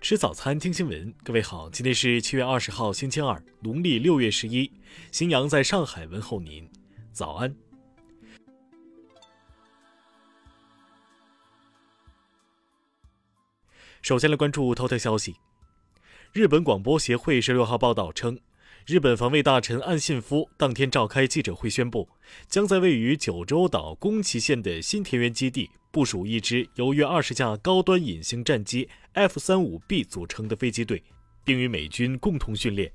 吃早餐，听新闻。各位好，今天是七月二十号，星期二，农历六月十一。新阳在上海问候您，早安。首先来关注头条消息。日本广播协会十六号报道称，日本防卫大臣岸信夫当天召开记者会，宣布将在位于九州岛宫崎县的新田园基地。部署一支由约二十架高端隐形战机 F-35B 组成的飞机队，并与美军共同训练。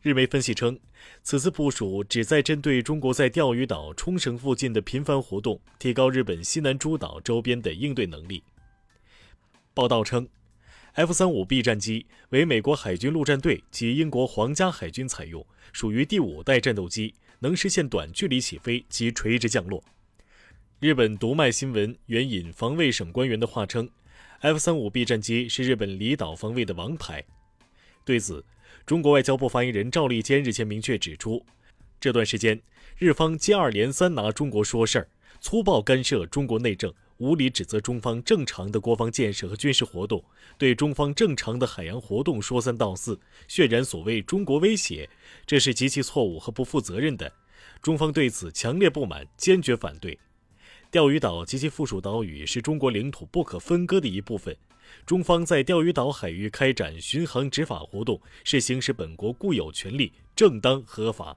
日媒分析称，此次部署旨在针对中国在钓鱼岛、冲绳附近的频繁活动，提高日本西南诸岛周边的应对能力。报道称，F-35B 战机为美国海军陆战队及英国皇家海军采用，属于第五代战斗机，能实现短距离起飞及垂直降落。日本读卖新闻援引防卫省官员的话称，F-35B 战机是日本离岛防卫的王牌。对此，中国外交部发言人赵立坚日前明确指出，这段时间日方接二连三拿中国说事儿，粗暴干涉中国内政，无理指责中方正常的国防建设和军事活动，对中方正常的海洋活动说三道四，渲染所谓中国威胁，这是极其错误和不负责任的。中方对此强烈不满，坚决反对。钓鱼岛及其附属岛屿是中国领土不可分割的一部分。中方在钓鱼岛海域开展巡航执法活动，是行使本国固有权利，正当合法。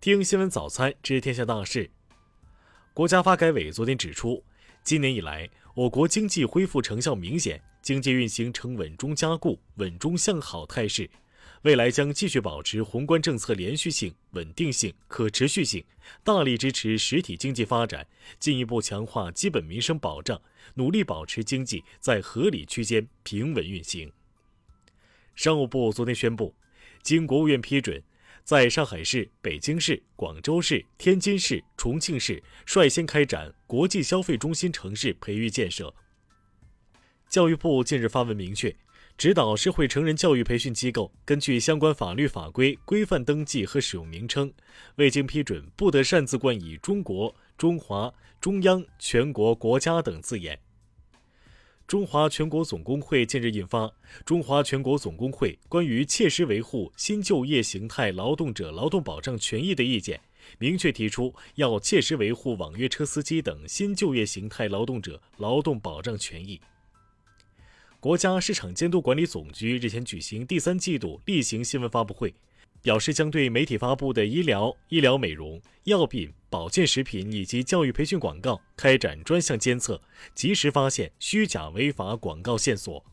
听新闻早餐知天下大事。国家发改委昨天指出，今年以来，我国经济恢复成效明显，经济运行呈稳中加固、稳中向好态势。未来将继续保持宏观政策连续性、稳定性、可持续性，大力支持实体经济发展，进一步强化基本民生保障，努力保持经济在合理区间平稳运行。商务部昨天宣布，经国务院批准，在上海市、北京市、广州市、天津市、重庆市率先开展国际消费中心城市培育建设。教育部近日发文明确。指导社会成人教育培训机构根据相关法律法规规范登记和使用名称，未经批准不得擅自冠以“中国”“中华”“中央”“全国”“国家”等字眼。中华全国总工会近日印发《中华全国总工会关于切实维护新就业形态劳动者劳动保障权益的意见》，明确提出要切实维护网约车司机等新就业形态劳动者劳动保障权益。国家市场监督管理总局日前举行第三季度例行新闻发布会，表示将对媒体发布的医疗、医疗美容、药品、保健食品以及教育培训广告开展专项监测，及时发现虚假违法广告线索。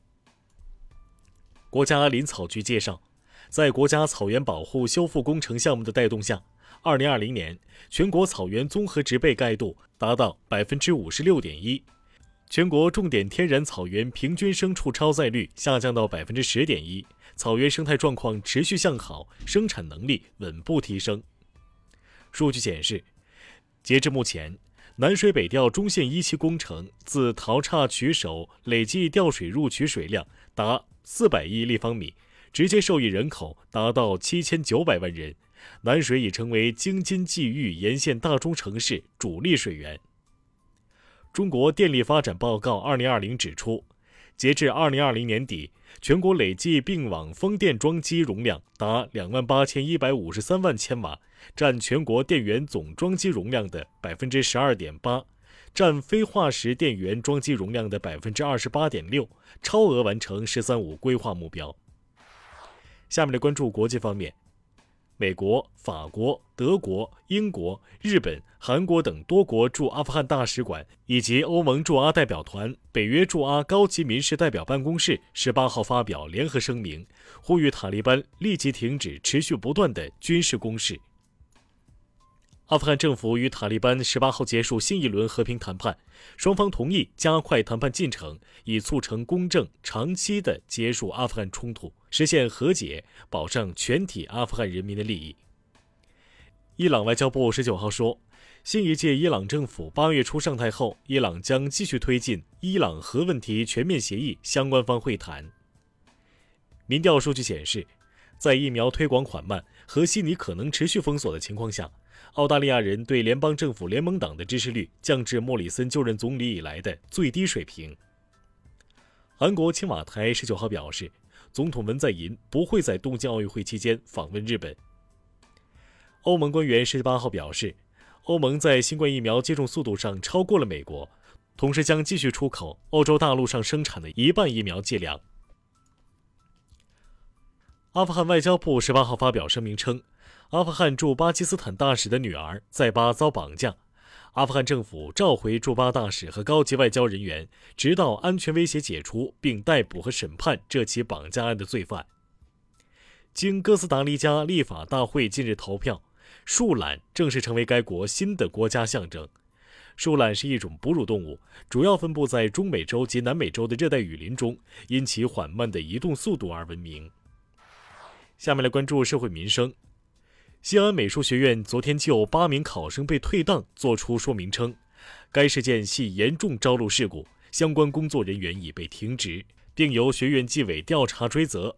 国家林草局介绍，在国家草原保护修复工程项目的带动下，二零二零年全国草原综合植被盖度达到百分之五十六点一。全国重点天然草原平均牲畜超载率下降到百分之十点一，草原生态状况持续向好，生产能力稳步提升。数据显示，截至目前，南水北调中线一期工程自淘岔取首累计调水入取水量达四百亿立方米，直接受益人口达到七千九百万人，南水已成为京津冀豫沿线大中城市主力水源。中国电力发展报告二零二零指出，截至二零二零年底，全国累计并网风电装机容量达两万八千一百五十三万千瓦，占全国电源总装机容量的百分之十二点八，占非化石电源装机容量的百分之二十八点六，超额完成“十三五”规划目标。下面来关注国际方面。美国、法国、德国、英国、日本、韩国等多国驻阿富汗大使馆以及欧盟驻阿代表团、北约驻阿高级民事代表办公室十八号发表联合声明，呼吁塔利班立即停止持续不断的军事攻势。阿富汗政府与塔利班十八号结束新一轮和平谈判，双方同意加快谈判进程，以促成公正、长期的结束阿富汗冲突，实现和解，保障全体阿富汗人民的利益。伊朗外交部十九号说，新一届伊朗政府八月初上台后，伊朗将继续推进伊朗核问题全面协议相关方会谈。民调数据显示，在疫苗推广缓慢和悉尼可能持续封锁的情况下。澳大利亚人对联邦政府联盟党的支持率降至莫里森就任总理以来的最低水平。韩国青瓦台十九号表示，总统文在寅不会在东京奥运会期间访问日本。欧盟官员十八号表示，欧盟在新冠疫苗接种速度上超过了美国，同时将继续出口欧洲大陆上生产的一半疫苗剂量。阿富汗外交部十八号发表声明称，阿富汗驻巴基斯坦大使的女儿在巴遭绑架，阿富汗政府召回驻巴大使和高级外交人员，直到安全威胁解除，并逮捕和审判这起绑架案的罪犯。经哥斯达黎加立法大会近日投票，树懒正式成为该国新的国家象征。树懒是一种哺乳动物，主要分布在中美洲及南美洲的热带雨林中，因其缓慢的移动速度而闻名。下面来关注社会民生。西安美术学院昨天就八名考生被退档作出说明称，该事件系严重招录事故，相关工作人员已被停职，并由学院纪委调查追责。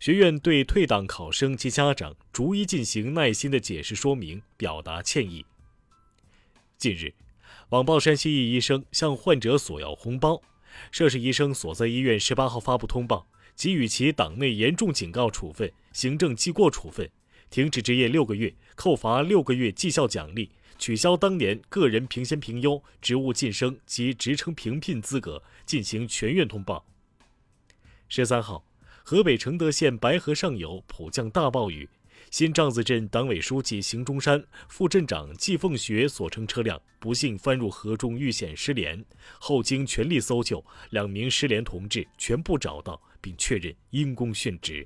学院对退档考生及家长逐一进行耐心的解释说明，表达歉意。近日，网曝山西一医生向患者索要红包，涉事医生所在医院十八号发布通报。给予其党内严重警告处分、行政记过处分、停止执业六个月、扣罚六个月绩效奖励、取消当年个人评先评优、职务晋升及职称评聘资格，进行全院通报。十三号，河北承德县白河上游普降大暴雨，新帐子镇党委书记邢中山、副镇长季凤学所乘车辆不幸翻入河中遇险失联，后经全力搜救，两名失联同志全部找到。并确认因公殉职。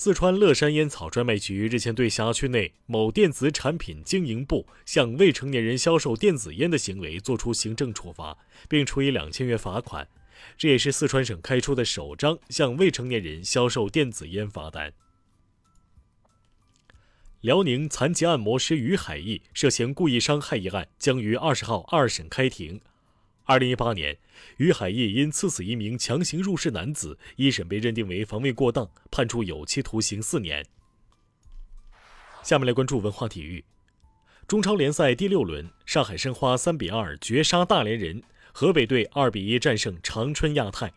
四川乐山烟草专卖局日前对辖区内某电子产品经营部向未成年人销售电子烟的行为作出行政处罚，并处以两千元罚款。这也是四川省开出的首张向未成年人销售电子烟罚单。辽宁残疾按摩师于海义涉嫌故意伤害一案将于二十号二审开庭。二零一八年，于海义因刺死一名强行入室男子，一审被认定为防卫过当，判处有期徒刑四年。下面来关注文化体育。中超联赛第六轮，上海申花三比二绝杀大连人，河北队二比一战胜长春亚泰。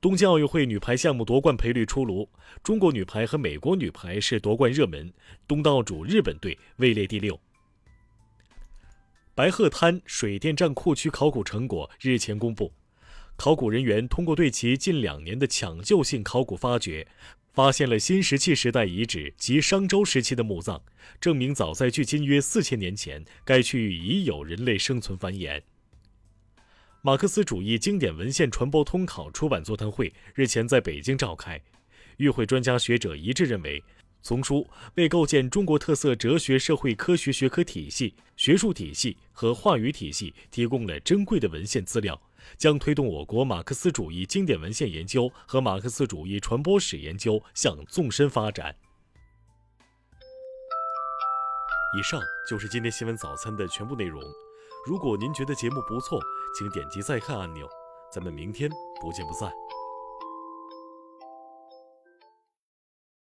东京奥运会女排项目夺冠赔率出炉，中国女排和美国女排是夺冠热门，东道主日本队位列第六。白鹤滩水电站库区考古成果日前公布，考古人员通过对其近两年的抢救性考古发掘，发现了新石器时代遗址及商周时期的墓葬，证明早在距今约四千年前，该区域已有人类生存繁衍。马克思主义经典文献传播通考出版座谈会日前在北京召开，与会专家学者一致认为。丛书为构建中国特色哲学社会科学学科体系、学术体系和话语体系提供了珍贵的文献资料，将推动我国马克思主义经典文献研究和马克思主义传播史研究向纵深发展。以上就是今天新闻早餐的全部内容。如果您觉得节目不错，请点击再看按钮。咱们明天不见不散。